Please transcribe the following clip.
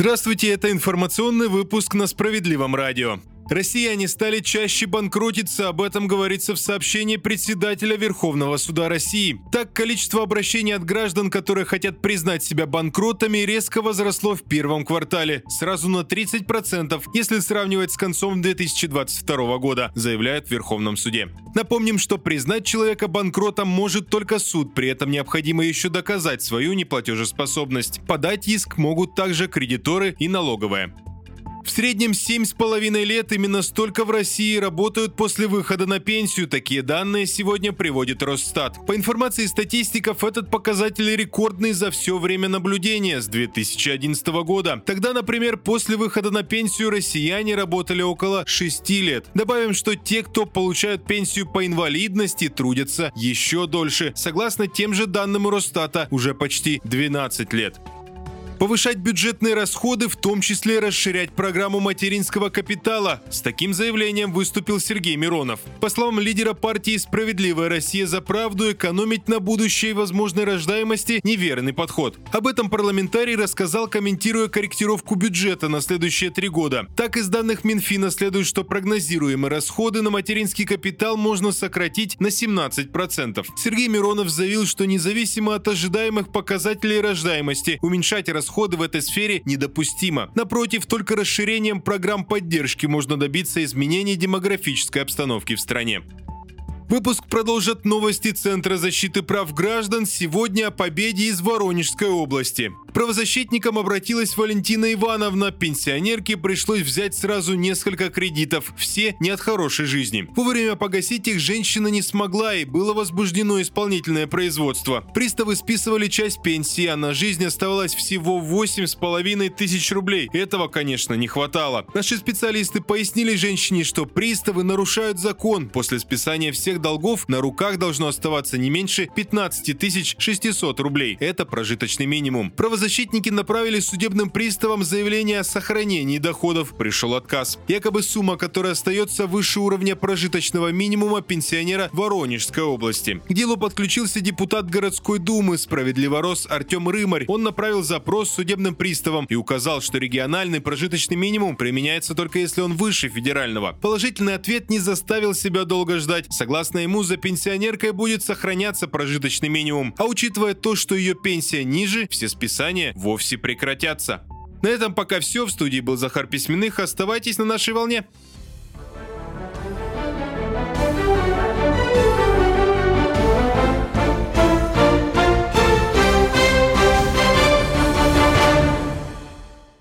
Здравствуйте, это информационный выпуск на Справедливом радио. Россияне стали чаще банкротиться, об этом говорится в сообщении председателя Верховного суда России. Так, количество обращений от граждан, которые хотят признать себя банкротами, резко возросло в первом квартале, сразу на 30%, если сравнивать с концом 2022 года, заявляют в Верховном суде. Напомним, что признать человека банкротом может только суд, при этом необходимо еще доказать свою неплатежеспособность. Подать иск могут также кредиторы и налоговая. В среднем 7,5 лет именно столько в России работают после выхода на пенсию. Такие данные сегодня приводит Росстат. По информации статистиков, этот показатель рекордный за все время наблюдения с 2011 года. Тогда, например, после выхода на пенсию россияне работали около 6 лет. Добавим, что те, кто получают пенсию по инвалидности, трудятся еще дольше. Согласно тем же данным Росстата, уже почти 12 лет. Повышать бюджетные расходы, в том числе расширять программу материнского капитала. С таким заявлением выступил Сергей Миронов. По словам лидера партии «Справедливая Россия за правду», экономить на будущей возможной рождаемости – неверный подход. Об этом парламентарий рассказал, комментируя корректировку бюджета на следующие три года. Так, из данных Минфина следует, что прогнозируемые расходы на материнский капитал можно сократить на 17%. Сергей Миронов заявил, что независимо от ожидаемых показателей рождаемости, уменьшать расходы расходы в этой сфере недопустимо. Напротив, только расширением программ поддержки можно добиться изменения демографической обстановки в стране. Выпуск продолжат новости Центра защиты прав граждан сегодня о победе из Воронежской области правозащитникам обратилась Валентина Ивановна. Пенсионерке пришлось взять сразу несколько кредитов, все не от хорошей жизни. Вовремя погасить их женщина не смогла и было возбуждено исполнительное производство. Приставы списывали часть пенсии, а на жизнь оставалось всего 8,5 тысяч рублей. Этого, конечно, не хватало. Наши специалисты пояснили женщине, что приставы нарушают закон. После списания всех долгов на руках должно оставаться не меньше 15 600 рублей. Это прожиточный минимум. Правозащитники Правозащитники направили судебным приставам заявление о сохранении доходов. Пришел отказ. Якобы сумма, которая остается выше уровня прожиточного минимума пенсионера Воронежской области. К делу подключился депутат городской думы «Справедливорос» Артем Рымарь. Он направил запрос судебным приставам и указал, что региональный прожиточный минимум применяется только если он выше федерального. Положительный ответ не заставил себя долго ждать. Согласно ему, за пенсионеркой будет сохраняться прожиточный минимум. А учитывая то, что ее пенсия ниже, все списания ожидания вовсе прекратятся. На этом пока все. В студии был Захар Письменных. Оставайтесь на нашей волне.